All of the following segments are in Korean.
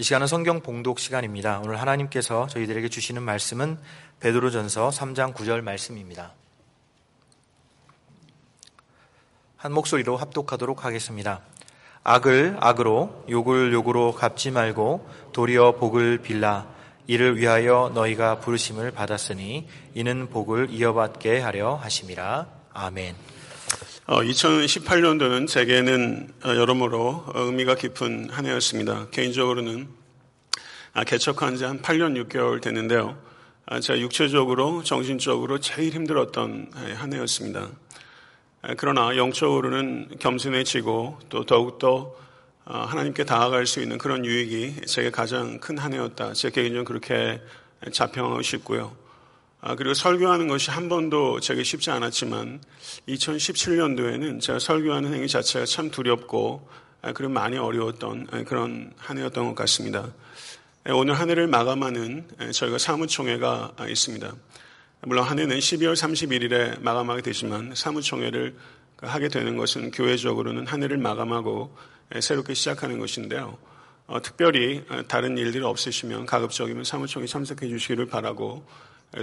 이 시간은 성경 봉독 시간입니다. 오늘 하나님께서 저희들에게 주시는 말씀은 베드로전서 3장 9절 말씀입니다. 한 목소리로 합독하도록 하겠습니다. 악을 악으로 욕을 욕으로 갚지 말고 도리어 복을 빌라 이를 위하여 너희가 부르심을 받았으니 이는 복을 이어받게 하려 하심이라. 아멘. 어, 2018년도는 제게는 어, 여러모로 의미가 깊은 한 해였습니다. 개인적으로는 아, 개척한 지 한 8년 6개월 됐는데요. 아, 제가 육체적으로, 정신적으로 제일 힘들었던 한 해였습니다. 아, 그러나 영적으로는 겸손해지고 또 더욱더 어, 하나님께 다가갈 수 있는 그런 유익이 제게 가장 큰 한 해였다. 제 개인적으로 그렇게 자평하고 싶고요. 아, 그리고 설교하는 것이 한 번도 제게 쉽지 않았지만 2017년도에는 제가 설교하는 행위 자체가 참 두렵고 아, 그리고 많이 어려웠던 아, 그런 한 해였던 것 같습니다. 오늘 한 해를 마감하는 저희가 사무총회가 있습니다. 물론 한 해는 12월 31일에 마감하게 되지만 사무총회를 하게 되는 것은 교회적으로는 한 해를 마감하고 새롭게 시작하는 것인데요. 어, 특별히 다른 일들이 없으시면 가급적이면 사무총회 참석해 주시기를 바라고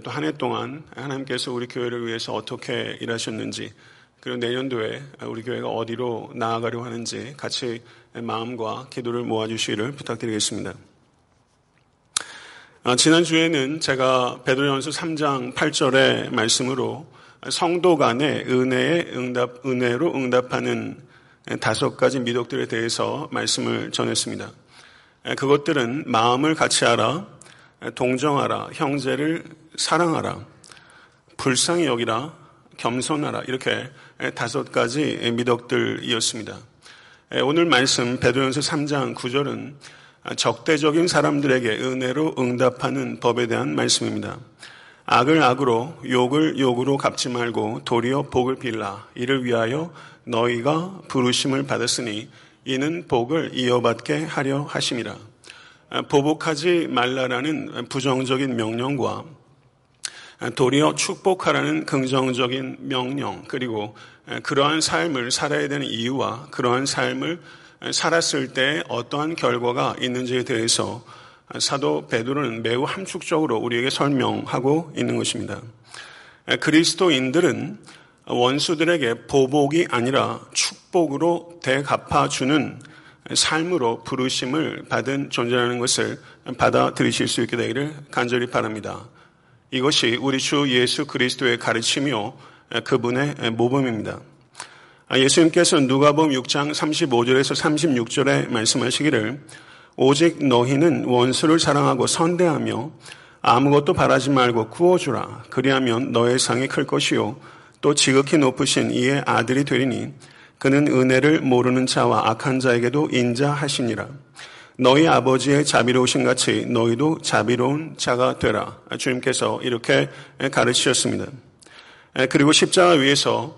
또 한 해 동안 하나님께서 우리 교회를 위해서 어떻게 일하셨는지 그리고 내년도에 우리 교회가 어디로 나아가려 하는지 같이 마음과 기도를 모아주시기를 부탁드리겠습니다. 아, 지난주에는 제가 베드로전서 3장 8절의 말씀으로 성도 간의 은혜의 응답, 은혜로 응답하는 다섯 가지 미덕들에 대해서 말씀을 전했습니다. 그것들은 마음을 같이 하라, 동정하라, 형제를 사랑하라, 불쌍히 여기라, 겸손하라 이렇게 다섯 가지 미덕들이었습니다. 오늘 말씀 베드로전서 3장 9절은 적대적인 사람들에게 은혜로 응답하는 법에 대한 말씀입니다. 악을 악으로 욕을 욕으로 갚지 말고 도리어 복을 빌라 이를 위하여 너희가 부르심을 받았으니 이는 복을 이어받게 하려 하심이라. 보복하지 말라라는 부정적인 명령과 도리어 축복하라는 긍정적인 명령 그리고 그러한 삶을 살아야 되는 이유와 그러한 삶을 살았을 때 어떠한 결과가 있는지에 대해서 사도 베드로는 매우 함축적으로 우리에게 설명하고 있는 것입니다. 그리스도인들은 원수들에게 보복이 아니라 축복으로 대갚아주는 삶으로 부르심을 받은 존재라는 것을 받아들이실 수 있게 되기를 간절히 바랍니다. 이것이 우리 주 예수 그리스도의 가르침이요 그분의 모범입니다. 예수님께서 누가복음 6장 35절에서 36절에 말씀하시기를 오직 너희는 원수를 사랑하고 선대하며 아무것도 바라지 말고 구워주라. 그리하면 너의 상이 클 것이요 또 지극히 높으신 이의 아들이 되리니 그는 은혜를 모르는 자와 악한 자에게도 인자하시니라. 너희 아버지의 자비로우신 같이 너희도 자비로운 자가 되라. 주님께서 이렇게 가르치셨습니다. 그리고 십자가 위에서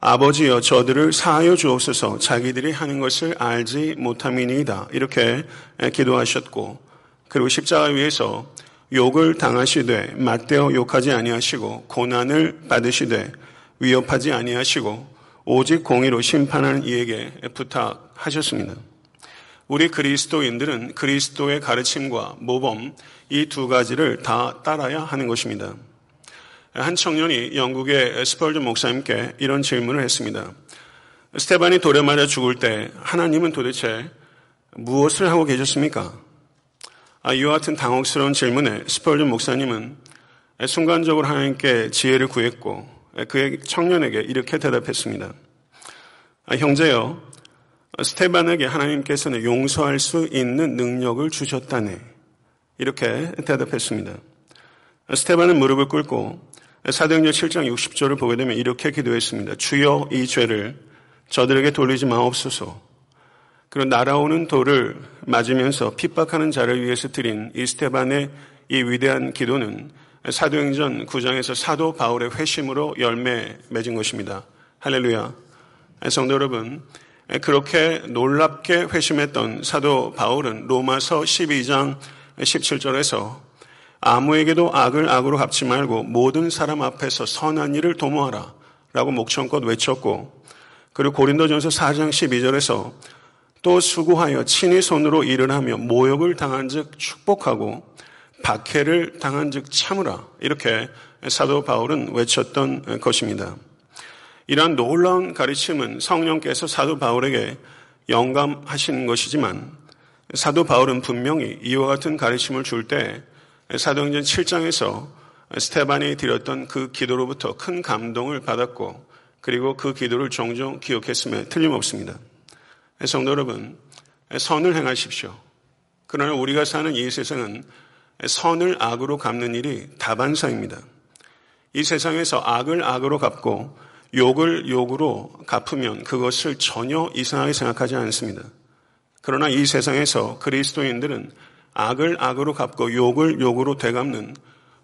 아버지여 저들을 사하여 주옵소서 자기들이 하는 것을 알지 못함이니이다. 이렇게 기도하셨고 그리고 십자가 위에서 욕을 당하시되 맞대어 욕하지 아니하시고 고난을 받으시되 위협하지 아니하시고 오직 공의로 심판하는 이에게 부탁하셨습니다. 우리 그리스도인들은 그리스도의 가르침과 모범 이 두 가지를 다 따라야 하는 것입니다. 한 청년이 영국의 스펄전 목사님께 이런 질문을 했습니다. 스테반이 돌에 맞아 죽을 때 하나님은 도대체 무엇을 하고 계셨습니까? 아, 이와 같은 당혹스러운 질문에 스펄전 목사님은 순간적으로 하나님께 지혜를 구했고 그의 청년에게 이렇게 대답했습니다. 아, 형제여, 스테반에게 하나님께서는 용서할 수 있는 능력을 주셨다네. 이렇게 대답했습니다. 스테반은 무릎을 꿇고 사도행전 7장 60절을 보게 되면 이렇게 기도했습니다. 주여 이 죄를 저들에게 돌리지 마옵소서. 그리고 날아오는 돌을 맞으면서 핍박하는 자를 위해서 드린 이 스테반의 이 위대한 기도는 사도행전 9장에서 사도 바울의 회심으로 열매 맺은 것입니다. 할렐루야. 성도 여러분, 그렇게 놀랍게 회심했던 사도 바울은 로마서 12장 17절에서 아무에게도 악을 악으로 갚지 말고 모든 사람 앞에서 선한 일을 도모하라 라고 목청껏 외쳤고 그리고 고린도전서 4장 12절에서 또 수고하여 친히 손으로 일을 하며 모욕을 당한 즉 축복하고 박해를 당한 즉 참으라. 이렇게 사도 바울은 외쳤던 것입니다. 이러한 놀라운 가르침은 성령께서 사도 바울에게 영감하신 것이지만 사도 바울은 분명히 이와 같은 가르침을 줄 때 사도행전 7장에서 스테반이 드렸던 그 기도로부터 큰 감동을 받았고 그리고 그 기도를 종종 기억했음에 틀림없습니다. 성도 여러분, 선을 행하십시오. 그러나 우리가 사는 이 세상은 선을 악으로 갚는 일이 다반사입니다. 이 세상에서 악을 악으로 갚고 욕을 욕으로 갚으면 그것을 전혀 이상하게 생각하지 않습니다. 그러나 이 세상에서 그리스도인들은 악을 악으로 갚고 욕을 욕으로 되갚는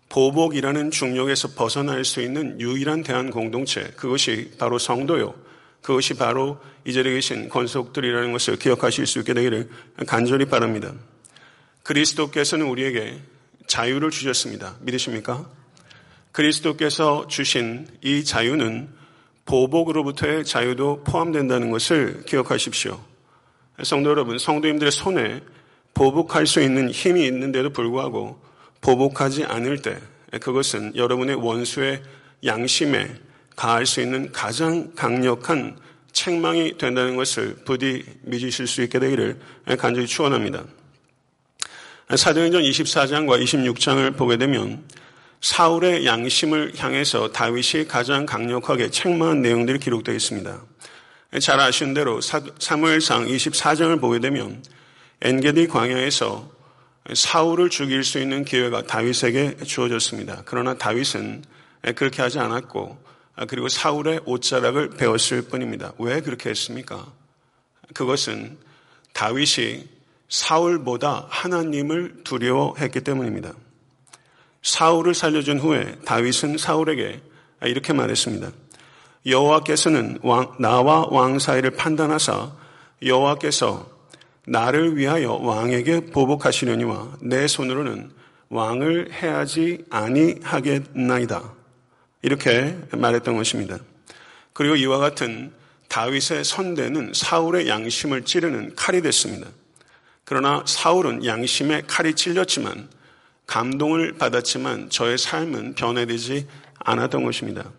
보복이라는 중력에서 벗어날 수 있는 유일한 대한 공동체, 그것이 바로 성도요. 그것이 바로 이 자리에 계신 권속들이라는 것을 기억하실 수 있게 되기를 간절히 바랍니다. 그리스도께서는 우리에게 자유를 주셨습니다. 믿으십니까? 그리스도께서 주신 이 자유는 보복으로부터의 자유도 포함된다는 것을 기억하십시오. 성도 여러분, 성도님들의 손에 보복할 수 있는 힘이 있는데도 불구하고 보복하지 않을 때 그것은 여러분의 원수의 양심에 가할 수 있는 가장 강력한 책망이 된다는 것을 부디 믿으실 수 있게 되기를 간절히 축원합니다. 사도행전 24장과 26장을 보게 되면 사울의 양심을 향해서 다윗이 가장 강력하게 책망한 내용들이 기록되어 있습니다. 잘 아시는 대로 사무엘상 24장을 보게 되면 엔게디 광야에서 사울을 죽일 수 있는 기회가 다윗에게 주어졌습니다. 그러나 다윗은 그렇게 하지 않았고 그리고 사울의 옷자락을 베었을 뿐입니다. 왜 그렇게 했습니까? 그것은 다윗이 사울보다 하나님을 두려워했기 때문입니다. 사울을 살려준 후에 다윗은 사울에게 이렇게 말했습니다. 여호와께서는 왕, 나와 왕 사이를 판단하사 여호와께서 나를 위하여 왕에게 보복하시려니와 내 손으로는 왕을 해하지 아니하겠나이다. 이렇게 말했던 것입니다. 그리고 이와 같은 다윗의 선대는 사울의 양심을 찌르는 칼이 됐습니다. 그러나 사울은 양심에 칼이 찔렸지만 감동을 받았지만 저의 삶은 변해되지 않았던 것입니다.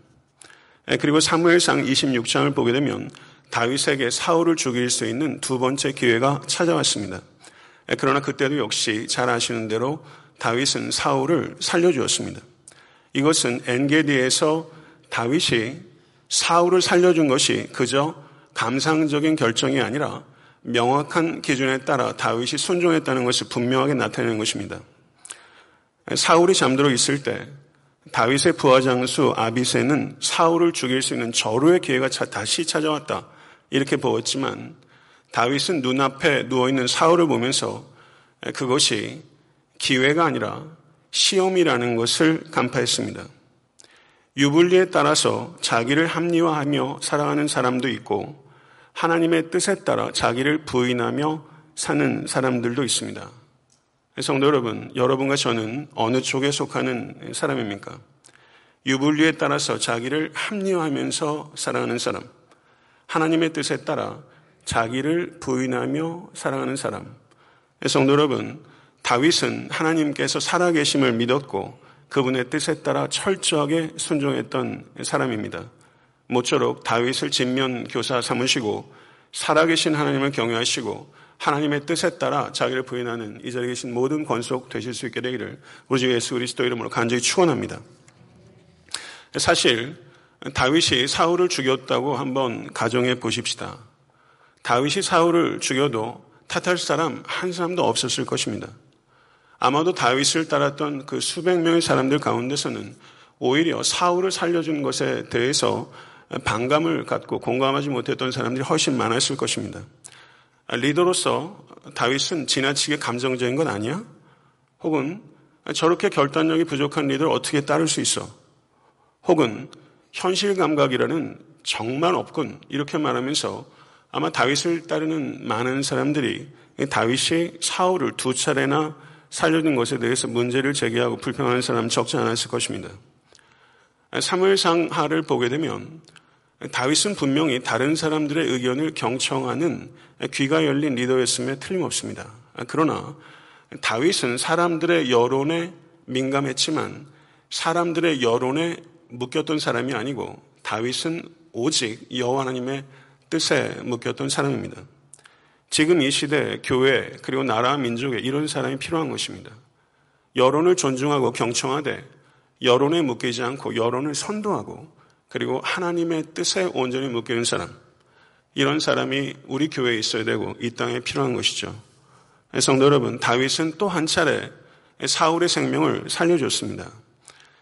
그리고 사무엘상 26장을 보게 되면 다윗에게 사울을 죽일 수 있는 두 번째 기회가 찾아왔습니다. 그러나 그때도 역시 잘 아시는 대로 다윗은 사울을 살려주었습니다. 이것은 엔게디에서 다윗이 사울을 살려준 것이 그저 감상적인 결정이 아니라 명확한 기준에 따라 다윗이 순종했다는 것을 분명하게 나타내는 것입니다. 사울이 잠들어 있을 때 다윗의 부하장수 아비세는 사울을 죽일 수 있는 절호의 기회가 다시 찾아왔다. 이렇게 보았지만 다윗은 눈앞에 누워있는 사울을 보면서 그것이 기회가 아니라 시험이라는 것을 간파했습니다. 유불리에 따라서 자기를 합리화하며 살아가는 사람도 있고 하나님의 뜻에 따라 자기를 부인하며 사는 사람들도 있습니다. 성도 여러분, 여러분과 저는 어느 쪽에 속하는 사람입니까? 유불리에 따라서 자기를 합리화하면서 살아가는 사람, 하나님의 뜻에 따라 자기를 부인하며 살아가는 사람. 성도 여러분, 다윗은 하나님께서 살아계심을 믿었고 그분의 뜻에 따라 철저하게 순종했던 사람입니다. 모쪼록 다윗을 진면 교사 삼으시고 살아계신 하나님을 경외하시고 하나님의 뜻에 따라 자기를 부인하는 이 자리에 계신 모든 권속 되실 수 있게 되기를 우리 주 예수 그리스도 이름으로 간절히 축원합니다. 사실 다윗이 사울을 죽였다고 한번 가정해 보십시다. 다윗이 사울을 죽여도 탓할 사람 한 사람도 없었을 것입니다. 아마도 다윗을 따랐던 그 수백 명의 사람들 가운데서는 오히려 사울을 살려준 것에 대해서 반감을 갖고 공감하지 못했던 사람들이 훨씬 많았을 것입니다. 리더로서 다윗은 지나치게 감정적인 건 아니야? 혹은 저렇게 결단력이 부족한 리더를 어떻게 따를 수 있어? 혹은 현실 감각이라는 정말 없군 이렇게 말하면서 아마 다윗을 따르는 많은 사람들이 다윗이 사울을 두 차례나 살려준 것에 대해서 문제를 제기하고 불평하는 사람 적지 않았을 것입니다. 사무엘상 하를 보게 되면 다윗은 분명히 다른 사람들의 의견을 경청하는 귀가 열린 리더였음에 틀림없습니다. 그러나 다윗은 사람들의 여론에 민감했지만 사람들의 여론에 묶였던 사람이 아니고 다윗은 오직 여호와 하나님의 뜻에 묶였던 사람입니다. 지금 이 시대 교회 그리고 나라 민족에 이런 사람이 필요한 것입니다. 여론을 존중하고 경청하되 여론에 묶이지 않고 여론을 선도하고 그리고 하나님의 뜻에 온전히 묶이는 사람 이런 사람이 우리 교회에 있어야 되고 이 땅에 필요한 것이죠. 성도 여러분, 다윗은 또 한 차례 사울의 생명을 살려줬습니다.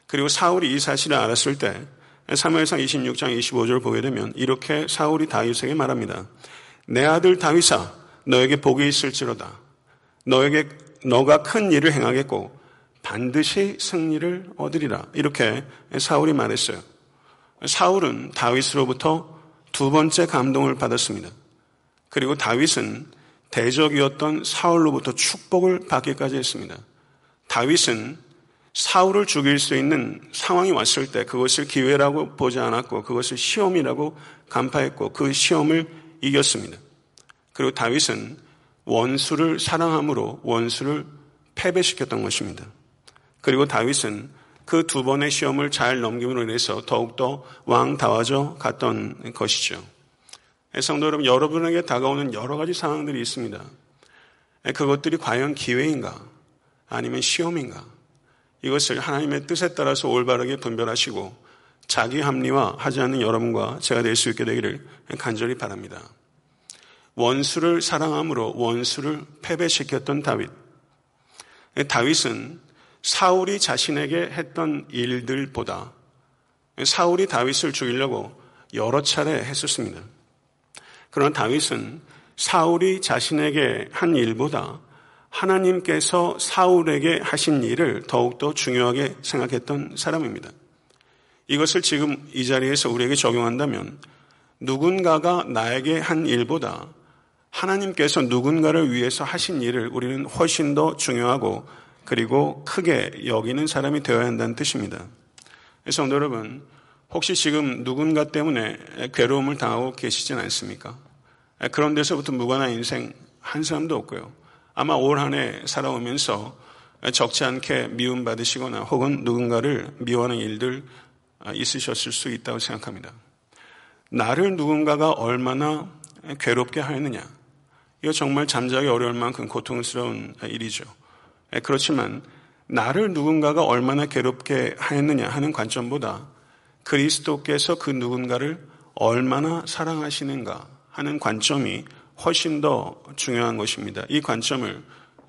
그리고 사울이 이 사실을 알았을 때 사무엘상 26장 25절 보게 되면 이렇게 사울이 다윗에게 말합니다. 내 아들 다윗아 너에게 복이 있을지로다. 너에게 너가 큰 일을 행하겠고 반드시 승리를 얻으리라. 이렇게 사울이 말했어요. 사울은 다윗으로부터 두 번째 감동을 받았습니다. 그리고 다윗은 대적이었던 사울로부터 축복을 받기까지 했습니다. 다윗은 사울을 죽일 수 있는 상황이 왔을 때 그것을 기회라고 보지 않았고 그것을 시험이라고 간파했고 그 시험을 이겼습니다. 그리고 다윗은 원수를 사랑함으로 원수를 패배시켰던 것입니다. 그리고 다윗은 그 두 번의 시험을 잘 넘김으로 인해서 더욱더 왕다워져 갔던 것이죠. 성도 여러분, 여러분에게 다가오는 여러 가지 상황들이 있습니다. 그것들이 과연 기회인가? 아니면 시험인가? 이것을 하나님의 뜻에 따라서 올바르게 분별하시고 자기 합리화 하지 않는 여러분과 제가 될 수 있게 되기를 간절히 바랍니다. 원수를 사랑함으로 원수를 패배시켰던 다윗. 다윗은 사울이 자신에게 했던 일들보다 사울이 다윗을 죽이려고 여러 차례 했었습니다. 그러나 다윗은 사울이 자신에게 한 일보다 하나님께서 사울에게 하신 일을 더욱더 중요하게 생각했던 사람입니다. 이것을 지금 이 자리에서 우리에게 적용한다면 누군가가 나에게 한 일보다 하나님께서 누군가를 위해서 하신 일을 우리는 훨씬 더 중요하고 그리고 크게 여기는 사람이 되어야 한다는 뜻입니다. 성도 여러분, 혹시 지금 누군가 때문에 괴로움을 당하고 계시진 않습니까? 그런 데서부터 무관한 인생 한 사람도 없고요. 아마 올 한 해 살아오면서 적지 않게 미움받으시거나 혹은 누군가를 미워하는 일들 있으셨을 수 있다고 생각합니다. 나를 누군가가 얼마나 괴롭게 하였느냐. 이거 정말 잠자기 어려울 만큼 고통스러운 일이죠. 그렇지만 나를 누군가가 얼마나 괴롭게 하였느냐 하는 관점보다 그리스도께서 그 누군가를 얼마나 사랑하시는가 하는 관점이 훨씬 더 중요한 것입니다. 이 관점을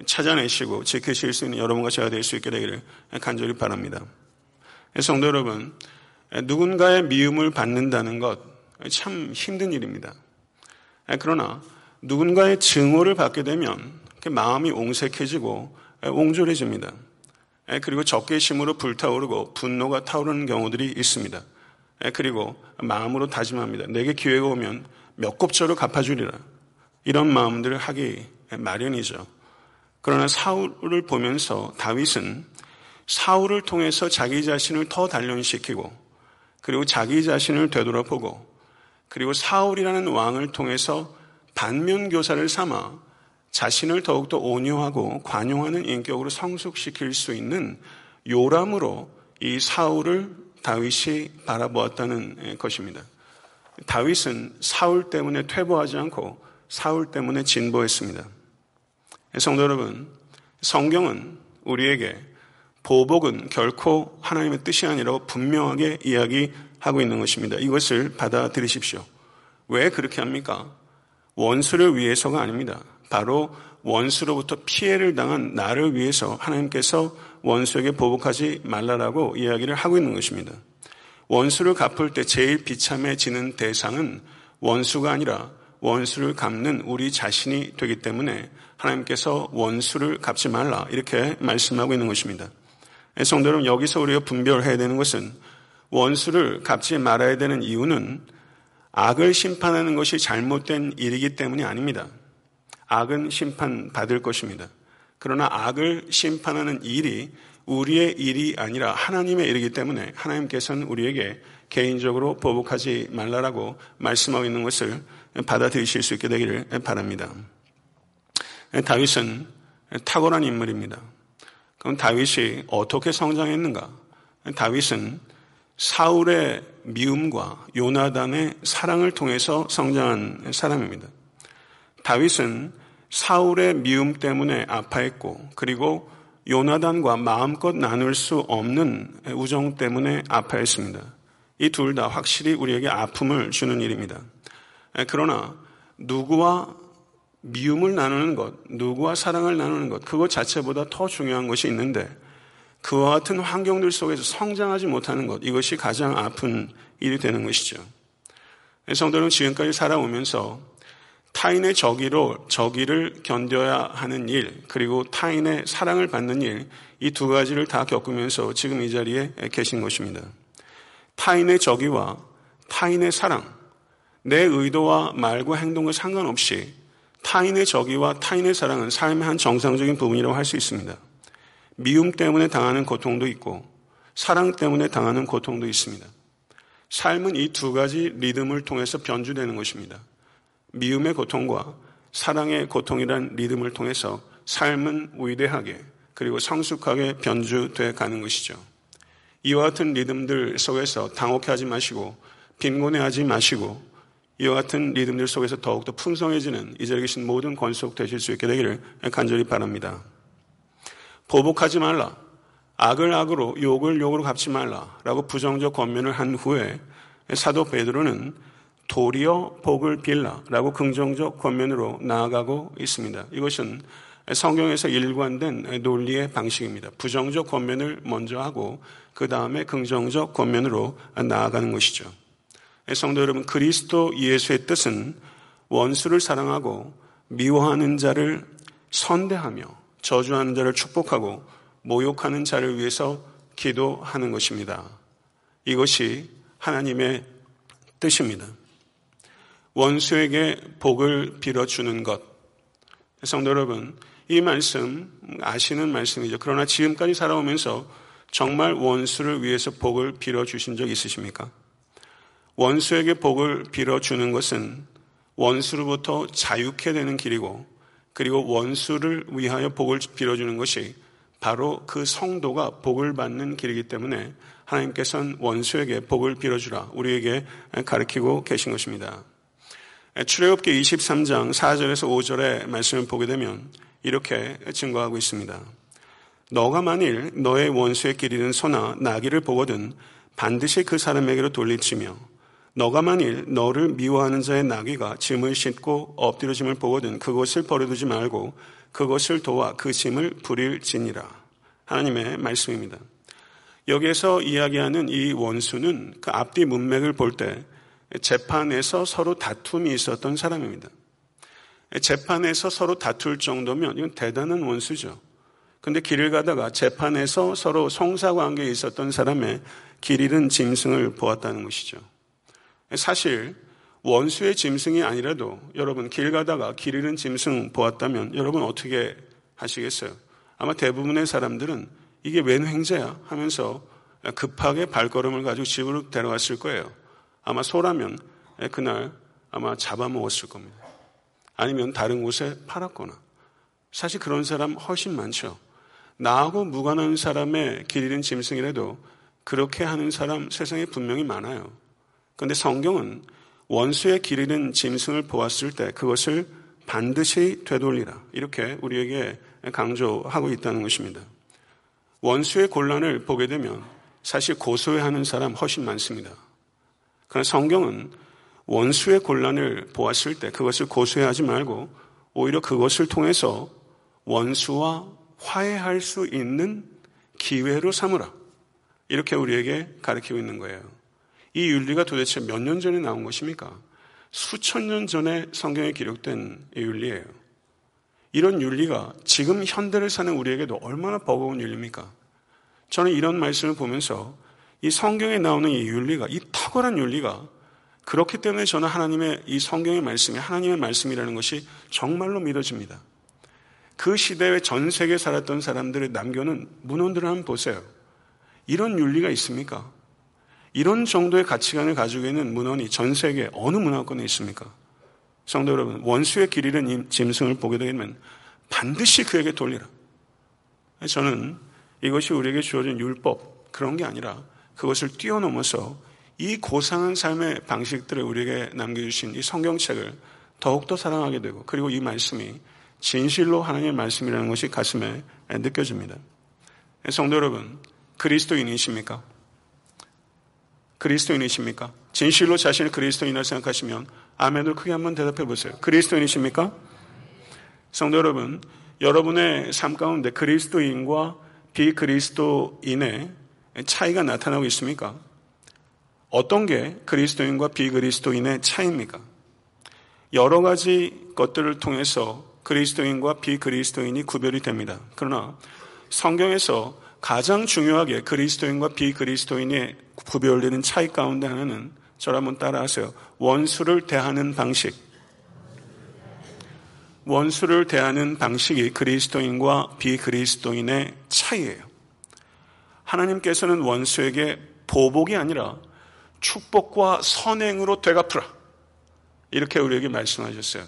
찾아내시고 지키실 수 있는 여러분과 제가 될 수 있게 되기를 간절히 바랍니다. 성도 여러분, 누군가의 미움을 받는다는 것 참 힘든 일입니다. 그러나 누군가의 증오를 받게 되면 마음이 옹색해지고 옹졸해집니다. 그리고 적개심으로 불타오르고 분노가 타오르는 경우들이 있습니다. 그리고 마음으로 다짐합니다. 내게 기회가 오면 몇 곱절을 갚아주리라. 이런 마음들을 하기 마련이죠. 그러나 사울을 보면서 다윗은 사울을 통해서 자기 자신을 더 단련시키고 그리고 자기 자신을 되돌아보고 그리고 사울이라는 왕을 통해서 반면 교사를 삼아 자신을 더욱더 온유하고 관용하는 인격으로 성숙시킬 수 있는 요람으로 이 사울을 다윗이 바라보았다는 것입니다. 다윗은 사울 때문에 퇴보하지 않고 사울 때문에 진보했습니다. 성도 여러분, 성경은 우리에게 보복은 결코 하나님의 뜻이 아니라고 분명하게 이야기하고 있는 것입니다. 이것을 받아들이십시오. 왜 그렇게 합니까? 원수를 위해서가 아닙니다. 바로 원수로부터 피해를 당한 나를 위해서 하나님께서 원수에게 보복하지 말라라고 이야기를 하고 있는 것입니다. 원수를 갚을 때 제일 비참해지는 대상은 원수가 아니라 원수를 갚는 우리 자신이 되기 때문에 하나님께서 원수를 갚지 말라 이렇게 말씀하고 있는 것입니다. 성도 여러분 여기서 우리가 분별해야 되는 것은 원수를 갚지 말아야 되는 이유는 악을 심판하는 것이 잘못된 일이기 때문이 아닙니다. 악은 심판받을 것입니다. 그러나 악을 심판하는 일이 우리의 일이 아니라 하나님의 일이기 때문에 하나님께서는 우리에게 개인적으로 보복하지 말라라고 말씀하고 있는 것을 받아들이실 수 있게 되기를 바랍니다. 다윗은 탁월한 인물입니다. 그럼 다윗이 어떻게 성장했는가? 다윗은 사울의 미움과 요나단의 사랑을 통해서 성장한 사람입니다. 다윗은 사울의 미움 때문에 아파했고 그리고 요나단과 마음껏 나눌 수 없는 우정 때문에 아파했습니다. 이 둘 다 확실히 우리에게 아픔을 주는 일입니다. 그러나 누구와 미움을 나누는 것, 누구와 사랑을 나누는 것, 그것 자체보다 더 중요한 것이 있는데 그와 같은 환경들 속에서 성장하지 못하는 것, 이것이 가장 아픈 일이 되는 것이죠. 성도는 지금까지 살아오면서 타인의 적의로 적의를 견뎌야 하는 일, 그리고 타인의 사랑을 받는 일, 이 두 가지를 다 겪으면서 지금 이 자리에 계신 것입니다. 타인의 적의와 타인의 사랑, 내 의도와 말과 행동과 상관없이 타인의 적의와 타인의 사랑은 삶의 한 정상적인 부분이라고 할 수 있습니다. 미움 때문에 당하는 고통도 있고 사랑 때문에 당하는 고통도 있습니다. 삶은 이 두 가지 리듬을 통해서 변주되는 것입니다. 미움의 고통과 사랑의 고통이란 리듬을 통해서 삶은 위대하게 그리고 성숙하게 변주돼 가는 것이죠. 이와 같은 리듬들 속에서 당혹해 하지 마시고 빈곤해 하지 마시고 이와 같은 리듬들 속에서 더욱더 풍성해지는 이 자리에 계신 모든 권속 되실 수 있게 되기를 간절히 바랍니다. 보복하지 말라. 악을 악으로 욕을 욕으로 갚지 말라라고 부정적 권면을 한 후에 사도 베드로는 도리어 복을 빌라라고 긍정적 권면으로 나아가고 있습니다. 이것은 성경에서 일관된 논리의 방식입니다. 부정적 권면을 먼저 하고 그 다음에 긍정적 권면으로 나아가는 것이죠. 성도 여러분, 그리스도 예수의 뜻은 원수를 사랑하고 미워하는 자를 선대하며 저주하는 자를 축복하고 모욕하는 자를 위해서 기도하는 것입니다. 이것이 하나님의 뜻입니다. 원수에게 복을 빌어주는 것. 성도 여러분, 이 말씀 아시는 말씀이죠. 그러나 지금까지 살아오면서 정말 원수를 위해서 복을 빌어주신 적 있으십니까? 원수에게 복을 빌어주는 것은 원수로부터 자유케 되는 길이고 그리고 원수를 위하여 복을 빌어주는 것이 바로 그 성도가 복을 받는 길이기 때문에 하나님께서는 원수에게 복을 빌어주라 우리에게 가르치고 계신 것입니다. 출애굽기 23장 4절에서 5절의 말씀을 보게 되면 이렇게 증거하고 있습니다. 너가 만일 너의 원수의 길이는 소나 나귀를 보거든 반드시 그 사람에게로 돌리치며 너가 만일 너를 미워하는 자의 나귀가 짐을 싣고 엎드려 짐을 보거든 그것을 버려두지 말고 그것을 도와 그 짐을 부릴지니라. 하나님의 말씀입니다. 여기에서 이야기하는 이 원수는 그 앞뒤 문맥을 볼 때 재판에서 서로 다툼이 있었던 사람입니다. 재판에서 서로 다툴 정도면 이건 대단한 원수죠. 근데 길을 가다가 재판에서 서로 성사관계에 있었던 사람의 길 잃은 짐승을 보았다는 것이죠. 사실 원수의 짐승이 아니라도 여러분 길 가다가 길 잃은 짐승 보았다면 여러분 어떻게 하시겠어요? 아마 대부분의 사람들은 이게 웬 횡재야 하면서 급하게 발걸음을 가지고 집으로 데려갔을 거예요. 아마 소라면 그날 아마 잡아먹었을 겁니다. 아니면 다른 곳에 팔았거나. 사실 그런 사람 훨씬 많죠. 나하고 무관한 사람의 길 잃은 짐승이라도 그렇게 하는 사람 세상에 분명히 많아요. 그런데 성경은 원수의 길 잃은 짐승을 보았을 때 그것을 반드시 되돌리라. 이렇게 우리에게 강조하고 있다는 것입니다. 원수의 곤란을 보게 되면 사실 고소해하는 사람 훨씬 많습니다. 그러나 성경은 원수의 곤란을 보았을 때 그것을 고수해하지 말고 오히려 그것을 통해서 원수와 화해할 수 있는 기회로 삼으라. 이렇게 우리에게 가르치고 있는 거예요. 이 윤리가 도대체 몇 년 전에 나온 것입니까? 수천 년 전에 성경에 기록된 이 윤리예요. 이런 윤리가 지금 현대를 사는 우리에게도 얼마나 버거운 윤리입니까? 저는 이런 말씀을 보면서 이 성경에 나오는 이 윤리가, 이 탁월한 윤리가 그렇기 때문에 저는 하나님의 이 성경의 말씀이 하나님의 말씀이라는 것이 정말로 믿어집니다. 그 시대에 전 세계에 살았던 사람들의 남겨놓은 문헌들을 한번 보세요. 이런 윤리가 있습니까? 이런 정도의 가치관을 가지고 있는 문헌이 전 세계 어느 문화권에 있습니까? 성도 여러분, 원수의 길 잃은 짐승을 보게 되면 반드시 그에게 돌리라. 저는 이것이 우리에게 주어진 율법, 그런 게 아니라 그것을 뛰어넘어서 이 고상한 삶의 방식들을 우리에게 남겨주신 이 성경책을 더욱더 사랑하게 되고 그리고 이 말씀이 진실로 하나님의 말씀이라는 것이 가슴에 느껴집니다. 성도 여러분, 그리스도인이십니까? 그리스도인이십니까? 진실로 자신을 그리스도인이라 생각하시면 아멘을 크게 한번 대답해 보세요. 그리스도인이십니까? 성도 여러분, 여러분의 삶 가운데 그리스도인과 비그리스도인의 차이가 나타나고 있습니까? 어떤 게 그리스도인과 비그리스도인의 차이입니까? 여러 가지 것들을 통해서 그리스도인과 비그리스도인이 구별이 됩니다. 그러나 성경에서 가장 중요하게 그리스도인과 비그리스도인의 구별되는 차이 가운데 하나는 저를 한번 따라하세요. 원수를 대하는 방식. 원수를 대하는 방식이 그리스도인과 비그리스도인의 차이예요. 하나님께서는 원수에게 보복이 아니라 축복과 선행으로 되갚으라. 이렇게 우리에게 말씀하셨어요.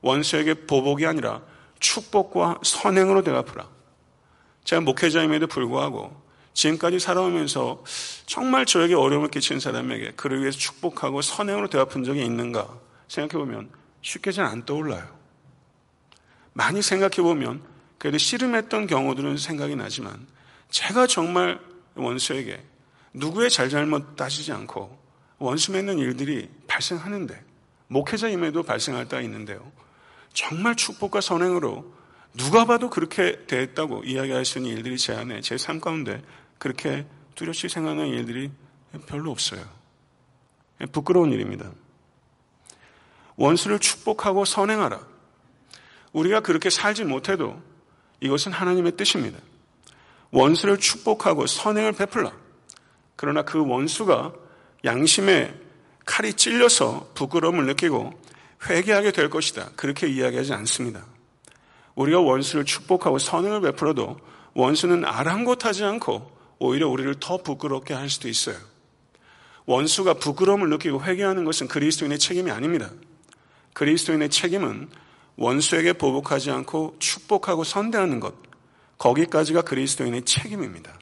원수에게 보복이 아니라 축복과 선행으로 되갚으라. 제가 목회자임에도 불구하고 지금까지 살아오면서 정말 저에게 어려움을 끼친 사람에게 그를 위해서 축복하고 선행으로 되갚은 적이 있는가 생각해보면 쉽게 잘 안 떠올라요. 많이 생각해보면 그래도 씨름했던 경우들은 생각이 나지만 제가 정말 원수에게 누구의 잘잘못 따지지 않고 원수 맺는 일들이 발생하는데 목회자임에도 발생할 때가 있는데요. 정말 축복과 선행으로 누가 봐도 그렇게 됐다고 이야기할 수 있는 일들이 제 안에 제 삶 가운데 그렇게 뚜렷이 생각하는 일들이 별로 없어요. 부끄러운 일입니다. 원수를 축복하고 선행하라. 우리가 그렇게 살지 못해도 이것은 하나님의 뜻입니다. 원수를 축복하고 선행을 베풀라. 그러나 그 원수가 양심에 칼이 찔려서 부끄러움을 느끼고 회개하게 될 것이다. 그렇게 이야기하지 않습니다. 우리가 원수를 축복하고 선행을 베풀어도 원수는 아랑곳하지 않고 오히려 우리를 더 부끄럽게 할 수도 있어요. 원수가 부끄러움을 느끼고 회개하는 것은 그리스도인의 책임이 아닙니다. 그리스도인의 책임은 원수에게 보복하지 않고 축복하고 선대하는 것. 거기까지가 그리스도인의 책임입니다.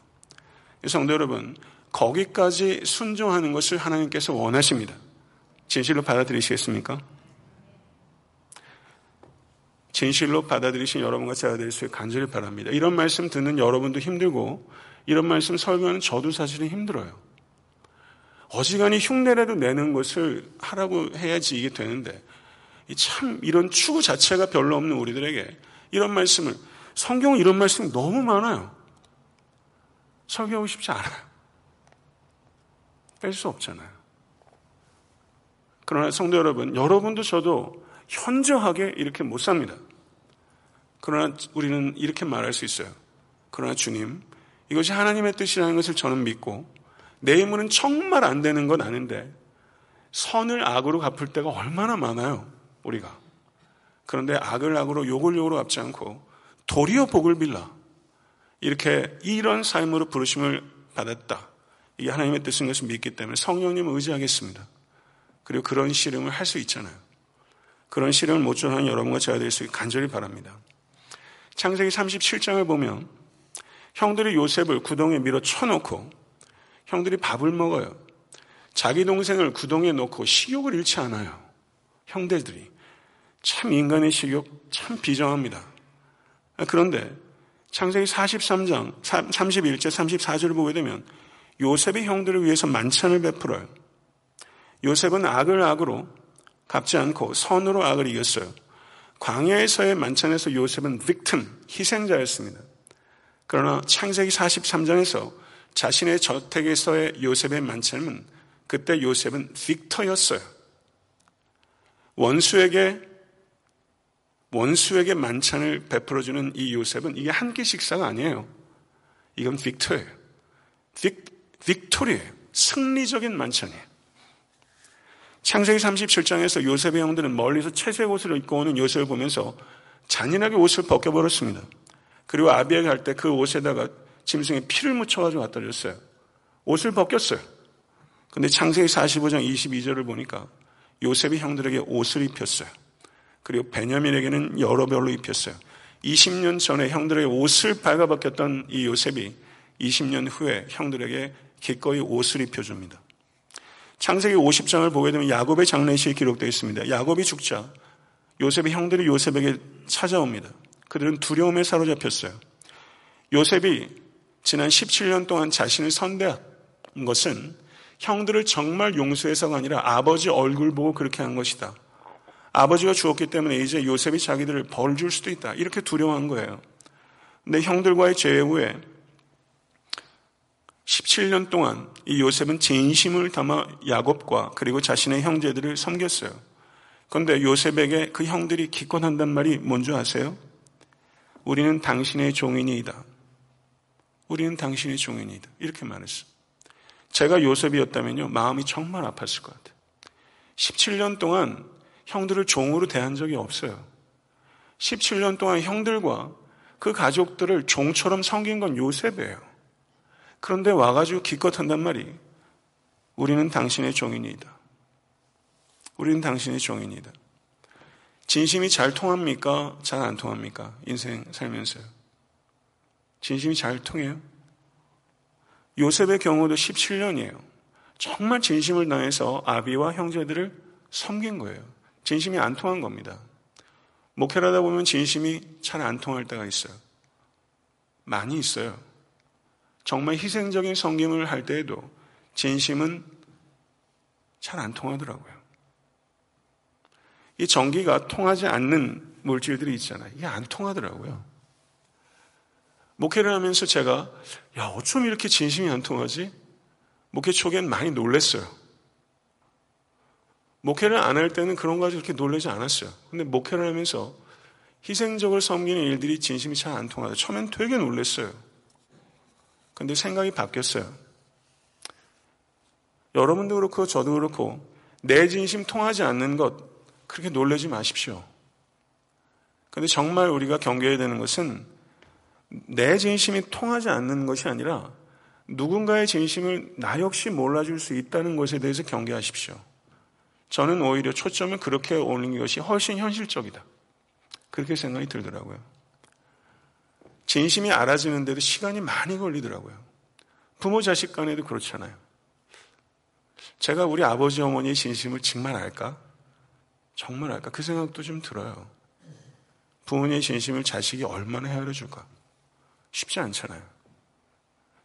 성도 여러분, 거기까지 순종하는 것을 하나님께서 원하십니다. 진실로 받아들이시겠습니까? 진실로 받아들이신 여러분과 제가 될수 있게 간절히 바랍니다. 이런 말씀 듣는 여러분도 힘들고 이런 말씀 설교하는 저도 사실은 힘들어요. 어지간히 흉내라도 내는 것을 하라고 해야지 이게 되는데 참 이런 추구 자체가 별로 없는 우리들에게 이런 말씀을 성경은 이런 말씀이 너무 많아요. 설교하고 싶지 않아요. 뺄 수 없잖아요. 그러나 성도 여러분, 여러분도 저도 현저하게 이렇게 못 삽니다. 그러나 우리는 이렇게 말할 수 있어요. 그러나 주님, 이것이 하나님의 뜻이라는 것을 저는 믿고 내 힘으로는 정말 안 되는 건 아는데 선을 악으로 갚을 때가 얼마나 많아요, 우리가. 그런데 악을 악으로 욕을 욕으로 갚지 않고 도리어 복을 빌라. 이렇게 이런 삶으로 부르심을 받았다. 이게 하나님의 뜻인 것을 믿기 때문에 성령님을 의지하겠습니다. 그리고 그런 씨름을 할 수 있잖아요. 그런 씨름을 못 전하는 여러분과 제가 될 수 있게 간절히 바랍니다. 창세기 37장을 보면 형들이 요셉을 구덩이에 밀어 쳐놓고 형들이 밥을 먹어요. 자기 동생을 구덩이에 놓고 식욕을 잃지 않아요. 형들들이. 참 인간의 식욕 참 비정합니다. 그런데 창세기 43장 31절 34절을 보게 되면 요셉의 형들을 위해서 만찬을 베풀어요. 요셉은 악을 악으로 갚지 않고 선으로 악을 이겼어요. 광야에서의 만찬에서 요셉은 victim, 희생자였습니다. 그러나 창세기 43장에서 자신의 저택에서의 요셉의 만찬은 그때 요셉은 빅터였어요. 원수에게 원수에게 만찬을 베풀어주는 이 요셉은 이게 한 끼 식사가 아니에요. 이건 빅터예요. 빅, 빅토리예요. 승리적인 만찬이에요. 창세기 37장에서 요셉의 형들은 멀리서 채색 옷을 입고 오는 요셉을 보면서 잔인하게 옷을 벗겨버렸습니다. 그리고 아비에 갈 때 그 옷에다가 짐승의 피를 묻혀가지고 갖다 줬어요. 옷을 벗겼어요. 근데 창세기 45장 22절을 보니까 요셉이 형들에게 옷을 입혔어요. 그리고 베냐민에게는 여러 별로 입혔어요. 20년 전에 형들에게 옷을 발가벗겼던 이 요셉이 20년 후에 형들에게 기꺼이 옷을 입혀줍니다. 창세기 50장을 보게 되면 야곱의 장례식이 기록되어 있습니다. 야곱이 죽자 요셉의 형들이 요셉에게 찾아옵니다. 그들은 두려움에 사로잡혔어요. 요셉이 지난 17년 동안 자신을 선대한 것은 형들을 정말 용서해서가 아니라 아버지 얼굴 보고 그렇게 한 것이다. 아버지가 죽었기 때문에 이제 요셉이 자기들을 벌 줄 수도 있다. 이렇게 두려워한 거예요. 근데 형들과의 죄 후에 17년 동안 이 요셉은 진심을 담아 야곱과 그리고 자신의 형제들을 섬겼어요. 그런데 요셉에게 그 형들이 기권한단 말이 뭔지 아세요? 우리는 당신의 종인이다. 우리는 당신의 종인이다. 이렇게 말했어. 제가 요셉이었다면요, 마음이 정말 아팠을 것 같아요. 17년 동안 형들을 종으로 대한 적이 없어요. 17년 동안 형들과 그 가족들을 종처럼 섬긴 건 요셉이에요. 그런데 와가지고 기껏 한단 말이 우리는 당신의 종인이다. 우리는 당신의 종인이다. 진심이 잘 통합니까? 잘 안 통합니까? 인생 살면서요. 진심이 잘 통해요? 요셉의 경우도 17년이에요. 정말 진심을 다해서 아비와 형제들을 섬긴 거예요. 진심이 안 통한 겁니다. 목회를 하다 보면 진심이 잘 안 통할 때가 있어요. 많이 있어요. 정말 희생적인 성김을 할 때에도 진심은 잘 안 통하더라고요. 이 전기가 통하지 않는 물질들이 있잖아요. 이게 안 통하더라고요. 목회를 하면서 제가 야 어쩜 이렇게 진심이 안 통하지? 목회 초기엔 많이 놀랬어요. 목회를 안 할 때는 그런 거 가지고 그렇게 놀라지 않았어요. 근데 목회를 하면서 희생적으로 섬기는 일들이 진심이 잘 안 통하다. 처음엔 되게 놀랐어요. 근데 생각이 바뀌었어요. 여러분도 그렇고 저도 그렇고 내 진심 통하지 않는 것 그렇게 놀라지 마십시오. 근데 정말 우리가 경계해야 되는 것은 내 진심이 통하지 않는 것이 아니라 누군가의 진심을 나 역시 몰라줄 수 있다는 것에 대해서 경계하십시오. 저는 오히려 초점을 그렇게 올리는 것이 훨씬 현실적이다. 그렇게 생각이 들더라고요. 진심이 알아지는데도 시간이 많이 걸리더라고요. 부모 자식 간에도 그렇잖아요. 제가 우리 아버지 어머니의 진심을 정말 알까? 정말 알까? 그 생각도 좀 들어요. 부모님의 진심을 자식이 얼마나 헤아려 줄까? 쉽지 않잖아요.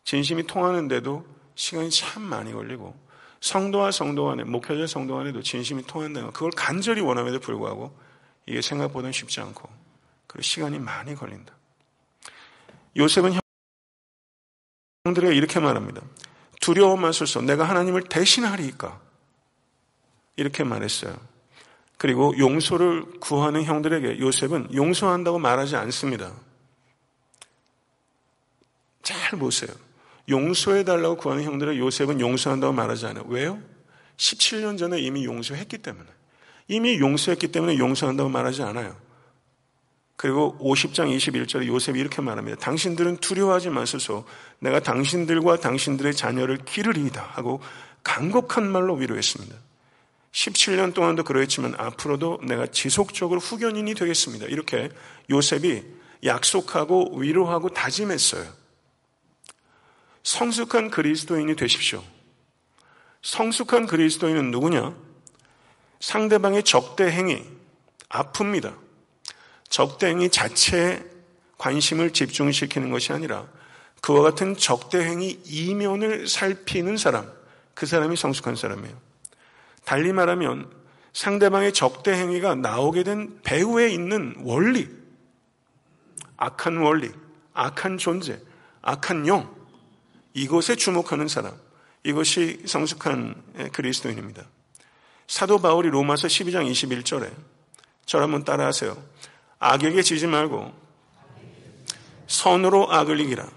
진심이 통하는데도 시간이 참 많이 걸리고 성도와 성도 간에 목회자 성도 간에도 진심이 통한다는 것 그걸 간절히 원함에도 불구하고 이게 생각보다는 쉽지 않고 그리고 시간이 많이 걸린다. 요셉은 형들에게 이렇게 말합니다. 두려워 마소서 내가 하나님을 대신하리이까 이렇게 말했어요. 그리고 용서를 구하는 형들에게 요셉은 용서한다고 말하지 않습니다. 잘 보세요. 용서해달라고 구하는 형들을 요셉은 용서한다고 말하지 않아요. 왜요? 17년 전에 이미 용서했기 때문에. 이미 용서했기 때문에 용서한다고 말하지 않아요. 그리고 50장 21절에 요셉이 이렇게 말합니다. 당신들은 두려워하지 마소서 내가 당신들과 당신들의 자녀를 기르리이다 하고 간곡한 말로 위로했습니다. 17년 동안도 그러했지만 앞으로도 내가 지속적으로 후견인이 되겠습니다. 이렇게 요셉이 약속하고 위로하고 다짐했어요. 성숙한 그리스도인이 되십시오. 성숙한 그리스도인은 누구냐? 상대방의 적대 행위, 아픕니다. 적대 행위 자체에 관심을 집중시키는 것이 아니라 그와 같은 적대 행위 이면을 살피는 사람, 그 사람이 성숙한 사람이에요. 달리 말하면 상대방의 적대 행위가 나오게 된 배후에 있는 원리, 악한 원리, 악한 존재, 악한 영, 이것에 주목하는 사람, 이것이 성숙한 그리스도인입니다. 사도 바울이 로마서 12장 21절에 저를 한번 따라하세요. 악에게 지지 말고 선으로 악을 이기라.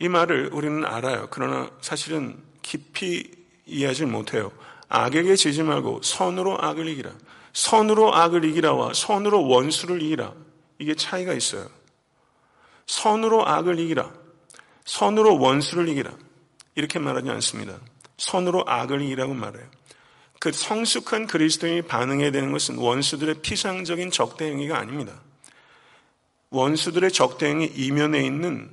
이 말을 우리는 알아요. 그러나 사실은 깊이 이해하지 못해요. 악에게 지지 말고 선으로 악을 이기라. 선으로 악을 이기라와 선으로 원수를 이기라. 이게 차이가 있어요. 선으로 악을 이기라. 선으로 원수를 이기라. 이렇게 말하지 않습니다. 선으로 악을 이라고 말해요. 그 성숙한 그리스도인이 반응해야 되는 것은 원수들의 피상적인 적대 행위가 아닙니다. 원수들의 적대 행위 이면에 있는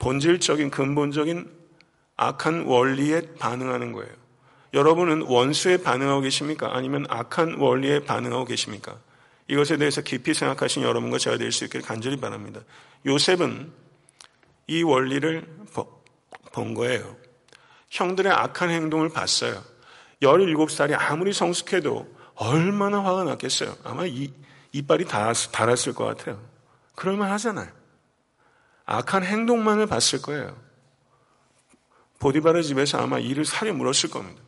본질적인 근본적인 악한 원리에 반응하는 거예요. 여러분은 원수에 반응하고 계십니까? 아니면 악한 원리에 반응하고 계십니까? 이것에 대해서 깊이 생각하신 여러분과 제가 될 수 있기를 간절히 바랍니다. 요셉은 이 원리를 본 거예요. 형들의 악한 행동을 봤어요. 17살이 아무리 성숙해도 얼마나 화가 났겠어요. 아마 이, 이빨이 닳았을 것 같아요. 그럴만 하잖아요. 악한 행동만을 봤을 거예요. 보디바르 집에서 아마 이를 살이 물었을 겁니다.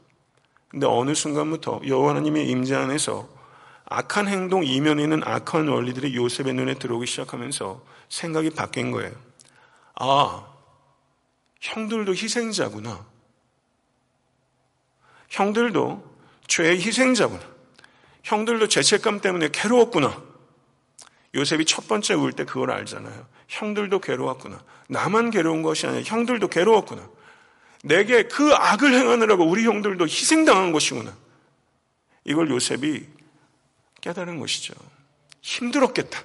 근데 어느 순간부터 여호와 하나님의 임재 안에서 악한 행동 이면에 있는 악한 원리들이 요셉의 눈에 들어오기 시작하면서 생각이 바뀐 거예요. 아, 형들도 희생자구나. 형들도 죄의 희생자구나. 형들도 죄책감 때문에 괴로웠구나. 요셉이 첫 번째 울 때 그걸 알잖아요. 형들도 괴로웠구나. 나만 괴로운 것이 아니라 형들도 괴로웠구나. 내게 그 악을 행하느라고 우리 형들도 희생당한 것이구나. 이걸 요셉이 깨달은 것이죠. 힘들었겠다.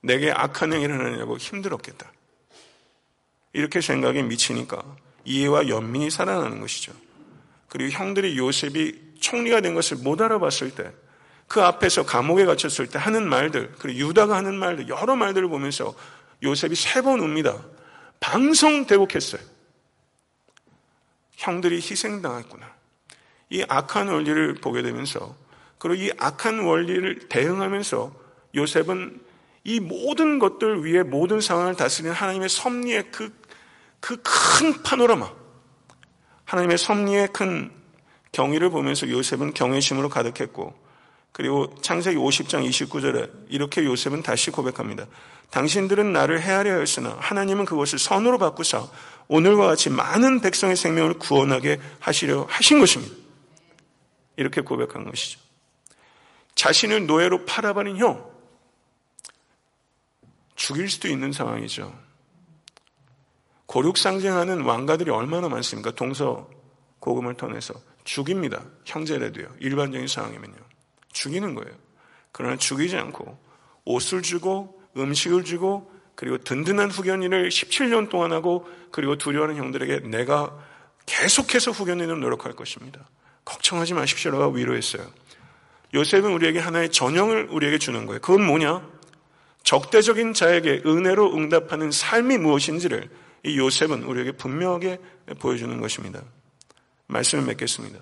내게 악한 행위를 하느냐고 힘들었겠다. 이렇게 생각이 미치니까 이해와 연민이 살아나는 것이죠. 그리고 형들이 요셉이 총리가 된 것을 못 알아봤을 때, 그 앞에서 감옥에 갇혔을 때 하는 말들, 그리고 유다가 하는 말들, 여러 말들을 보면서 요셉이 세 번 웁니다. 방송대곡했어요. 형들이 희생당했구나. 이 악한 원리를 보게 되면서, 그리고 이 악한 원리를 대응하면서 요셉은 이 모든 것들 위에 모든 상황을 다스리는 하나님의 섭리의 그, 그 큰 파노라마, 하나님의 섭리의 큰 경위를 보면서 요셉은 경외심으로 가득했고 그리고 창세기 50장 29절에 이렇게 요셉은 다시 고백합니다. 당신들은 나를 헤아려 했으나 하나님은 그것을 선으로 바꾸사 오늘과 같이 많은 백성의 생명을 구원하게 하시려 하신 것입니다. 이렇게 고백한 것이죠. 자신을 노예로 팔아버린 형 죽일 수도 있는 상황이죠. 고륙 상징하는 왕가들이 얼마나 많습니까? 동서 고금을 통해서 죽입니다. 형제라도요. 일반적인 상황이면요. 죽이는 거예요. 그러나 죽이지 않고 옷을 주고 음식을 주고 그리고 든든한 후견인을 17년 동안 하고 그리고 두려워하는 형들에게 내가 계속해서 후견인을 노력할 것입니다. 걱정하지 마십시오라고 위로했어요. 요셉은 우리에게 하나의 전형을 우리에게 주는 거예요. 그건 뭐냐? 적대적인 자에게 은혜로 응답하는 삶이 무엇인지를 이 요셉은 우리에게 분명하게 보여주는 것입니다. 말씀을 맺겠습니다.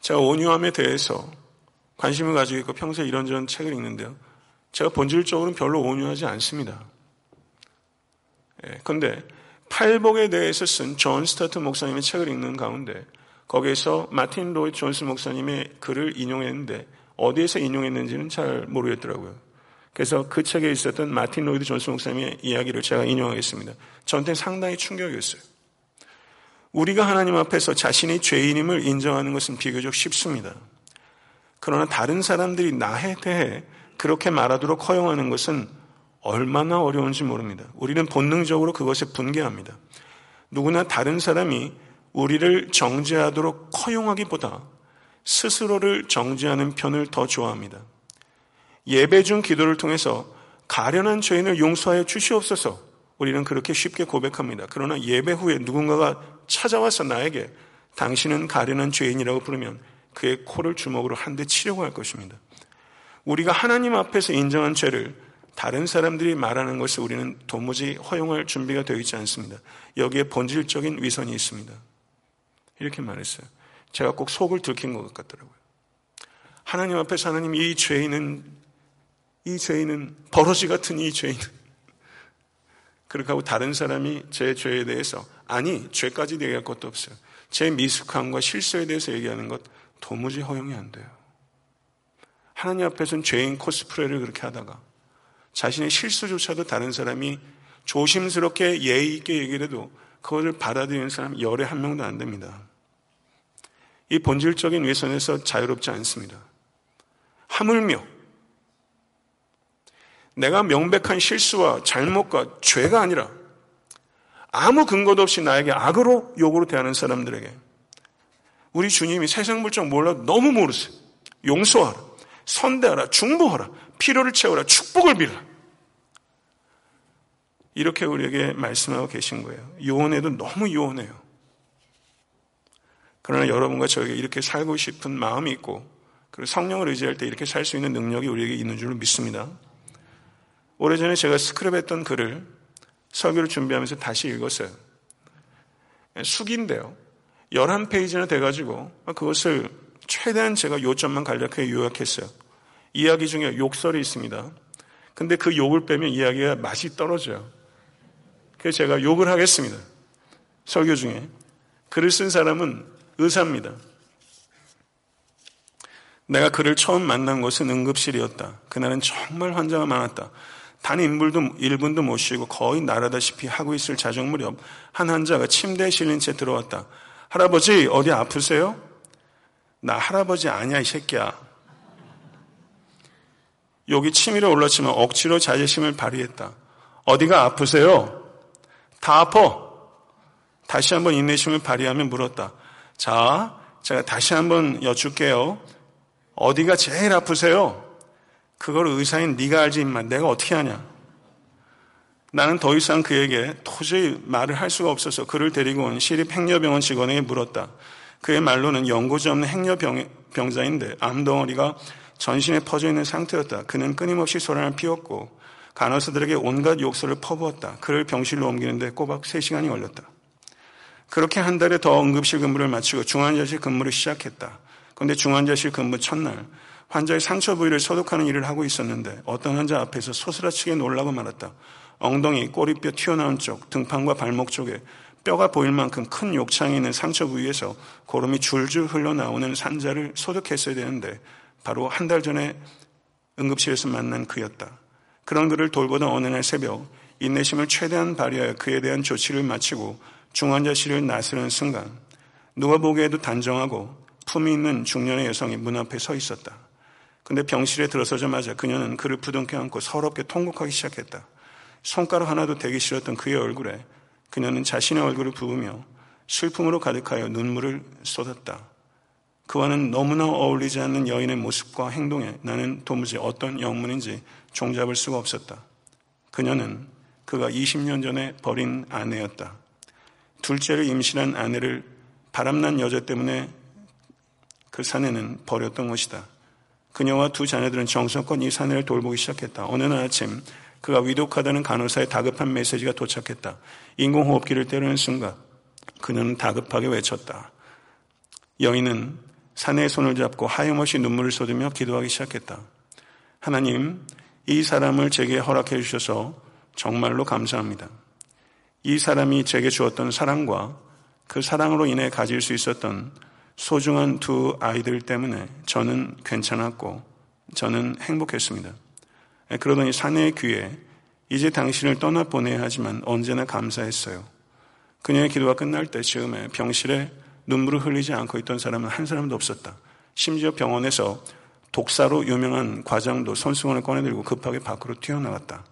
제가 온유함에 대해서 관심을 가지고 있고 평소에 이런저런 책을 읽는데요. 제가 본질적으로는 별로 온유하지 않습니다. 그런데 예, 팔복에 대해서 쓴 존 스타트 목사님의 책을 읽는 가운데 거기에서 마틴 로이 존스 목사님의 글을 인용했는데 어디에서 인용했는지는 잘 모르겠더라고요. 그래서 그 책에 있었던 마틴 로이드 존스 목사님의 이야기를 제가 인용하겠습니다. 저한테 상당히 충격이었어요. 우리가 하나님 앞에서 자신이 죄인임을 인정하는 것은 비교적 쉽습니다. 그러나 다른 사람들이 나에 대해 그렇게 말하도록 허용하는 것은 얼마나 어려운지 모릅니다. 우리는 본능적으로 그것에 분개합니다. 누구나 다른 사람이 우리를 정죄하도록 허용하기보다 스스로를 정죄하는 편을 더 좋아합니다. 예배 중 기도를 통해서 가련한 죄인을 용서하여 주시옵소서 우리는 그렇게 쉽게 고백합니다. 그러나 예배 후에 누군가가 찾아와서 나에게 당신은 가련한 죄인이라고 부르면 그의 코를 주먹으로 한 대 치려고 할 것입니다. 우리가 하나님 앞에서 인정한 죄를 다른 사람들이 말하는 것을 우리는 도무지 허용할 준비가 되어 있지 않습니다. 여기에 본질적인 위선이 있습니다. 이렇게 말했어요. 제가 꼭 속을 들킨 것 같더라고요. 하나님 앞에서 하나님 이 죄인은 이 죄인은 버러지 같은 이 죄인은 그렇게 하고 다른 사람이 제 죄에 대해서 아니 죄까지 얘기할 것도 없어요. 제 미숙함과 실수에 대해서 얘기하는 것 도무지 허용이 안 돼요. 하나님 앞에서는 죄인 코스프레를 그렇게 하다가 자신의 실수조차도 다른 사람이 조심스럽게 예의 있게 얘기를 해도 그것을 받아들이는 사람 열에 한 명도 안 됩니다. 이 본질적인 외선에서 자유롭지 않습니다. 하물며 내가 명백한 실수와 잘못과 죄가 아니라 아무 근거도 없이 나에게 악으로 욕으로 대하는 사람들에게 우리 주님이 세상 물정 몰라도 너무 모르세요. 용서하라, 선대하라, 중보하라, 필요를 채우라, 축복을 빌라. 이렇게 우리에게 말씀하고 계신 거예요. 요원해도 너무 요원해요. 그러나 여러분과 저에게 이렇게 살고 싶은 마음이 있고 그리고 성령을 의지할 때 이렇게 살 수 있는 능력이 우리에게 있는 줄로 믿습니다. 오래전에 제가 스크랩했던 글을 설교를 준비하면서 다시 읽었어요. 숙인데요. 11페이지나 돼가지고 그것을 최대한 제가 요점만 간략하게 요약했어요. 이야기 중에 욕설이 있습니다. 근데 그 욕을 빼면 이야기가 맛이 떨어져요. 그래서 제가 욕을 하겠습니다. 설교 중에. 글을 쓴 사람은 의사입니다. 내가 그를 처음 만난 곳은 응급실이었다. 그날은 정말 환자가 많았다. 단 인물도 1분도 못 쉬고 거의 나라다시피 하고 있을 자정 무렵 한 환자가 침대에 실린 채 들어왔다. 할아버지 어디 아프세요? 나 할아버지 아니야 이 새끼야. 여기 치밀어 올랐지만 억지로 자제심을 발휘했다. 어디가 아프세요? 다 아파. 다시 한번 인내심을 발휘하며 물었다. 자, 제가 다시 한번 여쭐게요. 어디가 제일 아프세요? 그걸 의사인 네가 알지 임마. 내가 어떻게 하냐? 나는 더 이상 그에게 도저히 말을 할 수가 없어서 그를 데리고 온 시립 행려병원 직원에게 물었다. 그의 말로는 연고지 없는 행려병자인데 암덩어리가 전신에 퍼져 있는 상태였다. 그는 끊임없이 소란을 피웠고 간호사들에게 온갖 욕설을 퍼부었다. 그를 병실로 옮기는데 꼬박 3시간이 걸렸다. 그렇게 한 달에 더 응급실 근무를 마치고 중환자실 근무를 시작했다. 그런데 중환자실 근무 첫날 환자의 상처 부위를 소독하는 일을 하고 있었는데 어떤 환자 앞에서 소스라치게 놀라고 말았다. 엉덩이, 꼬리뼈 튀어나온 쪽, 등판과 발목 쪽에 뼈가 보일 만큼 큰 욕창이 있는 상처 부위에서 고름이 줄줄 흘러나오는 산자를 소독했어야 되는데 바로 한 달 전에 응급실에서 만난 그였다. 그런 그를 돌보던 어느 날 새벽 인내심을 최대한 발휘하여 그에 대한 조치를 마치고 중환자실을 나서는 순간 누가 보기에도 단정하고 품이 있는 중년의 여성이 문 앞에 서 있었다. 근데 병실에 들어서자마자 그녀는 그를 부둥켜 안고 서럽게 통곡하기 시작했다. 손가락 하나도 대기 싫었던 그의 얼굴에 그녀는 자신의 얼굴을 부으며 슬픔으로 가득하여 눈물을 쏟았다. 그와는 너무나 어울리지 않는 여인의 모습과 행동에 나는 도무지 어떤 영문인지 종잡을 수가 없었다. 그녀는 그가 20년 전에 버린 아내였다. 둘째를 임신한 아내를 바람난 여자 때문에 그 사내는 버렸던 것이다. 그녀와 두 자녀들은 정성껏 이 사내를 돌보기 시작했다. 어느 날 아침 그가 위독하다는 간호사의 다급한 메시지가 도착했다. 인공호흡기를 때리는 순간 그녀는 다급하게 외쳤다. 여인은 사내의 손을 잡고 하염없이 눈물을 쏟으며 기도하기 시작했다. 하나님, 이 사람을 제게 허락해 주셔서 정말로 감사합니다. 이 사람이 제게 주었던 사랑과 그 사랑으로 인해 가질 수 있었던 소중한 두 아이들 때문에 저는 괜찮았고 저는 행복했습니다. 그러더니 사내의 귀에 이제 당신을 떠나보내야 하지만 언제나 감사했어요. 그녀의 기도가 끝날 때 즈음에 병실에 눈물을 흘리지 않고 있던 사람은 한 사람도 없었다. 심지어 병원에서 독사로 유명한 과장도 손수건을 꺼내들고 급하게 밖으로 튀어나갔다.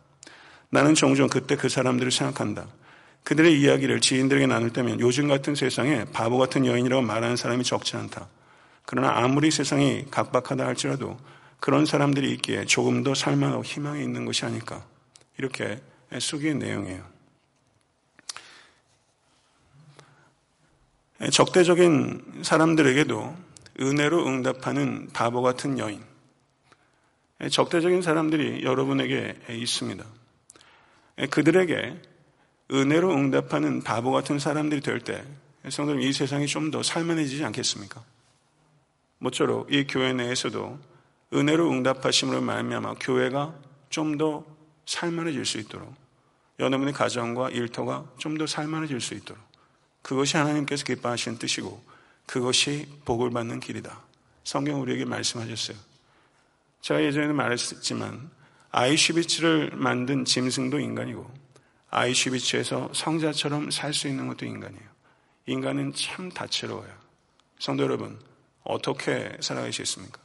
나는 종종 그때 그 사람들을 생각한다. 그들의 이야기를 지인들에게 나눌 때면 요즘 같은 세상에 바보 같은 여인이라고 말하는 사람이 적지 않다. 그러나 아무리 세상이 각박하다 할지라도 그런 사람들이 있기에 조금 더 살만하고 희망이 있는 것이 아닐까. 이렇게 수기의 내용이에요. 적대적인 사람들에게도 은혜로 응답하는 바보 같은 여인. 적대적인 사람들이 여러분에게 있습니다. 그들에게 은혜로 응답하는 바보 같은 사람들이 될 때, 성도님, 이 세상이 좀 더 살만해지지 않겠습니까? 모쪼록 이 교회 내에서도 은혜로 응답하심으로 말미암아 교회가 좀 더 살만해질 수 있도록 여러분의 가정과 일터가 좀 더 살만해질 수 있도록 그것이 하나님께서 기뻐하시는 뜻이고 그것이 복을 받는 길이다. 성경 우리에게 말씀하셨어요. 제가 예전에 말했지만 아이슈비츠를 만든 짐승도 인간이고 아이슈비츠에서 성자처럼 살 수 있는 것도 인간이에요. 인간은 참 다채로워요. 성도 여러분, 어떻게 살아가시겠습니까?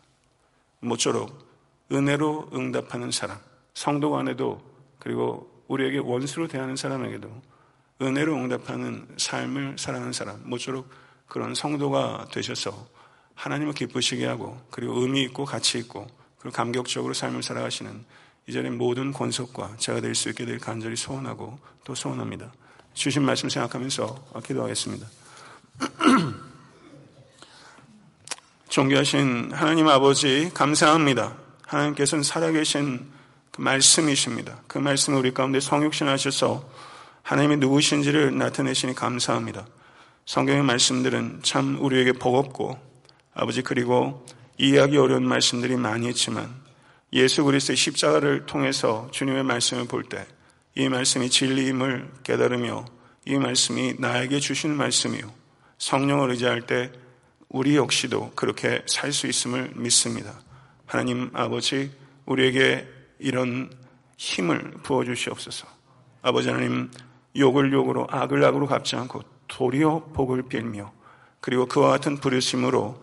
모쪼록 은혜로 응답하는 사람, 성도 간에도 그리고 우리에게 원수로 대하는 사람에게도 은혜로 응답하는 삶을 살아가는 사람, 모쪼록 그런 성도가 되셔서 하나님을 기쁘시게 하고 그리고 의미 있고 가치 있고 그리고 감격적으로 삶을 살아가시는 이전에 모든 권속과 제가 될 수 있게 될 간절히 소원하고 또 소원합니다. 주신 말씀 생각하면서 기도하겠습니다. 존귀하신 하나님 아버지 감사합니다. 하나님께서는 살아계신 그 말씀이십니다. 그 말씀을 우리 가운데 성육신하셔서 하나님이 누구신지를 나타내시니 감사합니다. 성경의 말씀들은 참 우리에게 버겁고 아버지 그리고 이해하기 어려운 말씀들이 많이 있지만 예수 그리스도의 십자가를 통해서 주님의 말씀을 볼 때 이 말씀이 진리임을 깨달으며 이 말씀이 나에게 주신 말씀이요 성령을 의지할 때 우리 역시도 그렇게 살 수 있음을 믿습니다. 하나님 아버지 우리에게 이런 힘을 부어 주시옵소서. 아버지 하나님 욕을 욕으로 악을 악으로 갚지 않고 도리어 복을 빌며 그리고 그와 같은 부르심으로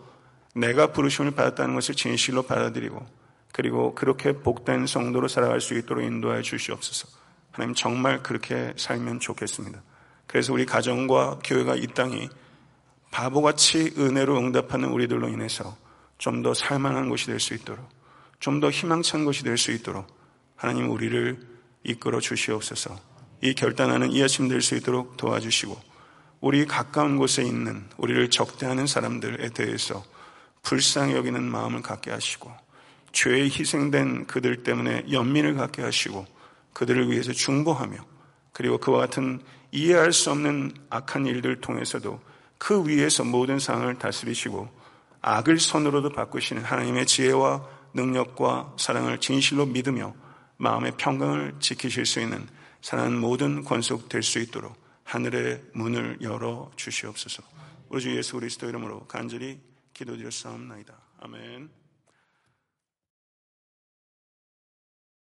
내가 부르심을 받았다는 것을 진실로 받아들이고 그리고 그렇게 복된 성도로 살아갈 수 있도록 인도하여 주시옵소서. 하나님 정말 그렇게 살면 좋겠습니다. 그래서 우리 가정과 교회가 이 땅이 바보같이 은혜로 응답하는 우리들로 인해서 좀 더 살만한 곳이 될 수 있도록 좀 더 희망찬 곳이 될 수 있도록 하나님 우리를 이끌어 주시옵소서. 이 결단하는 이 아침 될 수 있도록 도와주시고 우리 가까운 곳에 있는 우리를 적대하는 사람들에 대해서 불쌍히 여기는 마음을 갖게 하시고 죄에 희생된 그들 때문에 연민을 갖게 하시고 그들을 위해서 중보하며 그리고 그와 같은 이해할 수 없는 악한 일들 통해서도 그 위에서 모든 상황을 다스리시고 악을 선으로도 바꾸시는 하나님의 지혜와 능력과 사랑을 진실로 믿으며 마음의 평강을 지키실 수 있는 사랑하는 모든 권속 될 수 있도록 하늘의 문을 열어 주시옵소서. 우리 주 예수 그리스도 이름으로 간절히 기도드렸사옵나이다. 아멘.